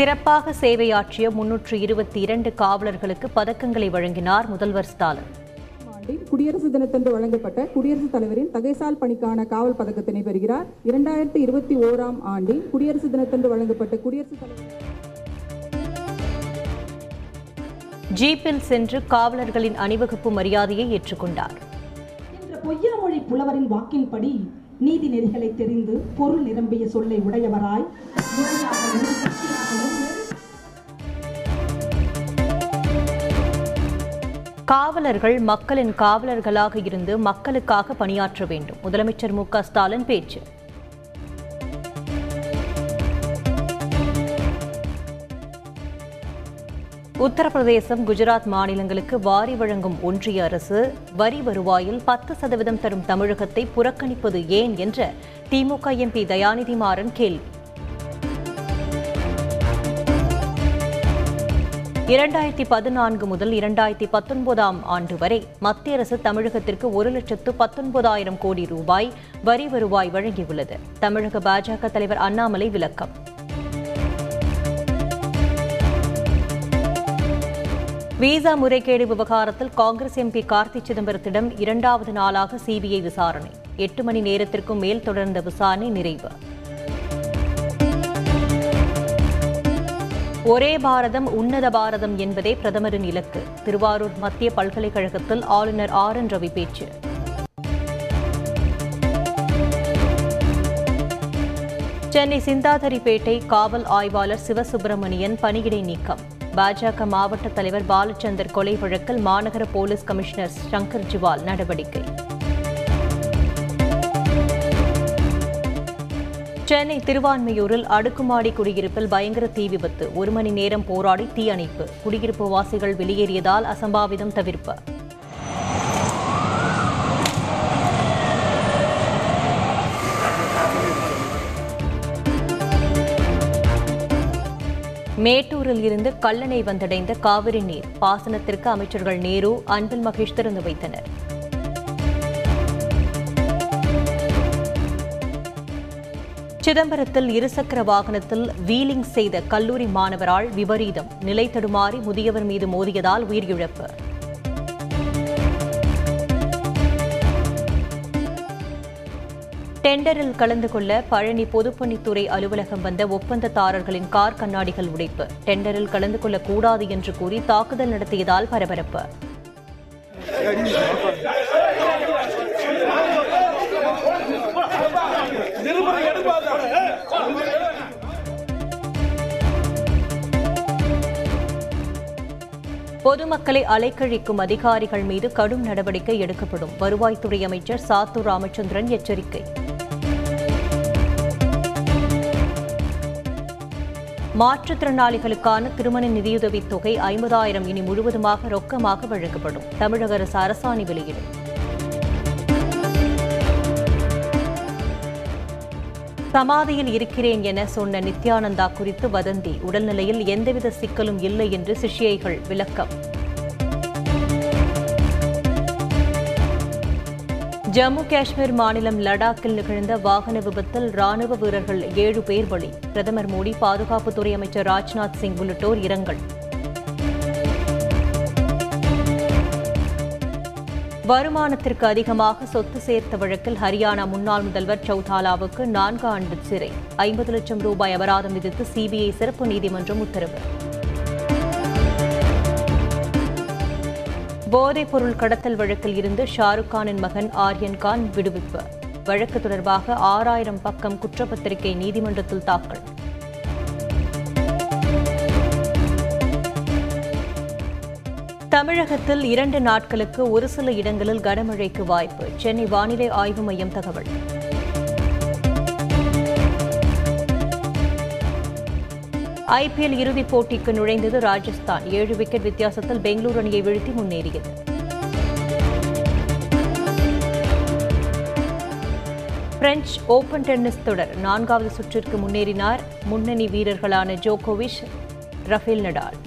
சிறப்பாக சேவையாற்றிய முன்னூற்று இருபத்தி இரண்டு காவலர்களுக்கு பதக்கங்களை வழங்கினார் முதல்வர் ஸ்டாலின். ஆண்டில் குடியரசு தினத்தன்று வழங்கப்பட்ட குடியரசுத் தலைவரின் தகைசால் பணிக்கான காவல் பதக்கத்தினை பெறுகிறார். இரண்டாயிரத்தி இருபத்தி ஓராம் ஆண்டில் குடியரசு தினத்தன்று வழங்கப்பட்ட குடியரசுத் தலைவர் ஜீப்பில் சென்று காவலர்களின் அணிவகுப்பு மரியாதையை ஏற்றுக்கொண்டார். என்ற பொய்யாமொழி புலவரின் வாக்கின்படி நீதி நெறிகளை தெரிந்து பொருள் நிரம்பிய சொல்லை உடையவராய். காவலர்கள் மக்களின் காவலர்களாக இருந்து மக்களுக்காக பணியாற்ற வேண்டும். முதலமைச்சர் மு ஸ்டாலின் பேச்சு. உத்தரப்பிரதேசம் குஜராத் மாநிலங்களுக்கு வாரி வழங்கும் ஒன்றிய அரசு வரி வருவாயில் பத்து சதவீதம் தரும் தமிழகத்தை புறக்கணிப்பது ஏன் என்ற திமுக எம்பி தயாநிதி மாறன் கேள்வி. இரண்டாயிரத்தி பதினான்கு முதல் இரண்டாயிரத்தி பத்தொன்பதாம் ஆண்டு வரை மத்திய அரசு தமிழகத்திற்கு ஒரு லட்சத்து பத்தொன்பதாயிரம் கோடி ரூபாய் வரி வருவாய் வழங்கியுள்ளது. தமிழக பாஜக தலைவர் அண்ணாமலை விளக்கம். விசா முறைகேடு விவகாரத்தில் காங்கிரஸ் எம்பி கார்த்தி சிதம்பரத்திடம் இரண்டாவது நாளாக சிபிஐ விசாரணை. எட்டு மணி நேரத்திற்கும் மேல் தொடர்ந்த விசாரணை நிறைவு. ஒரே பாரதம் உன்னத பாரதம் என்பதே பிரதமரின் இலக்கு. திருவாரூர் மத்திய பல்கலைக்கழகத்தில் ஆளுநர் ஆர் என் ரவி பேச்சு. சென்னை சிந்தாதரிப்பேட்டை காவல் ஆய்வாளர் சிவசுப்பிரமணியன் பணியிடை நீக்கம். பாஜக மாவட்ட தலைவர் பாலச்சந்தர் கொலை வழக்கில் மாநகர போலீஸ் கமிஷனர் சங்கர் ஜிவால் நடவடிக்கை. சென்னை திருவான்மையூரில் அடுக்குமாடி குடியிருப்பில் பயங்கர தீ விபத்து. ஒரு மணி நேரம் போராடி தீ அணைப்பு. குடியிருப்பு வாசிகள் வெளியேறியதால் அசம்பாவிதம் தவிர்ப்பு. மேட்டூரில் இருந்து கல்லணை வந்தடைந்த காவிரி நீர். பாசனத்திற்கு அமைச்சர்கள் நேரு அன்பில் மகேஷ் திறந்து வைத்தனர். சிதம்பரத்தில் இருசக்கர வாகனத்தில் வீலிங் செய்த கல்லூரி மாணவரால் விபரீதம். நிலை தடுமாறி முதியவர் மீது மோதியதால் உயிரிழப்பு. டெண்டரில் கலந்து கொள்ள பழனி பொதுப்பணித்துறை அலுவலகம் வந்த ஒப்பந்ததாரர்களின் கார் கண்ணாடிகள் உடைப்பு. டெண்டரில் கலந்து கொள்ளக்கூடாது என்று கூறி தாக்குதல் நடத்தியதால் பரபரப்பு. பொதுமக்களை அலைக்கழிக்கும் அதிகாரிகள் மீது கடும் நடவடிக்கை எடுக்கப்படும். வருவாய்த்துறை அமைச்சர் சாத்தூர் ராமச்சந்திரன் எச்சரிக்கை. மாற்றுத்திறனாளிகளுக்கான திருமண நிதியுதவித் தொகை ஐம்பதாயிரம் இனி முழுவதுமாக ரொக்கமாக வழங்கப்படும். தமிழக அரசு அரசாணை வெளியிடும். சமாதியில் இருக்கிறேன் என சொன்ன நித்யானந்தா குறித்து வதந்தி. உடல்நிலையில் எந்தவித சிக்கலும் இல்லை என்று சிஷ்யைகள் விளக்கம். ஜம்மு காஷ்மீர் மாநிலம் லடாக்கில் நிகழ்ந்த வாகன விபத்தில் ராணுவ வீரர்கள் ஏழு பேர் பலி. பிரதமர் மோடி பாதுகாப்புத்துறை அமைச்சர் ராஜ்நாத் சிங் உள்ளிட்டோர் இரங்கல். வருமானத்திற்கு அதிகமாக சொத்து சேர்த்த வழக்கில் ஹரியானா முன்னாள் முதல்வர் சௌதாலாவுக்கு நான்கு ஆண்டு சிறை. ஐம்பது லட்சம் ரூபாய் அபராதம் விதித்து சிபிஐ சிறப்பு நீதிமன்றம் உத்தரவு. போதைப் பொருள் கடத்தல் வழக்கில் இருந்து ஷாருக் கானின் மகன் ஆர்யன் கான் விடுவிப்பு. வழக்கு தொடர்பாக ஆறாயிரம் பக்கம் குற்றப்பத்திரிகை நீதிமன்றத்தில் தாக்கல். தமிழகத்தில் இரண்டு நாட்களுக்கு ஒரு சில இடங்களில் கனமழைக்கு வாய்ப்பு. சென்னை வானிலை ஆய்வு மையம் தகவல். ஐபிஎல் இறுதிப் போட்டிக்கு நுழைந்தது ராஜஸ்தான். ஏழு விக்கெட் வித்தியாசத்தில் பெங்களூரு அணியை வீழ்த்தி முன்னேறியது. பிரெஞ்சு ஓபன் டென்னிஸ் தொடர். நான்காவது சுற்றிற்கு முன்னேறினார் முன்னணி வீரர்களான ஜோகோவிஷ் ரஃபேல் நடால்.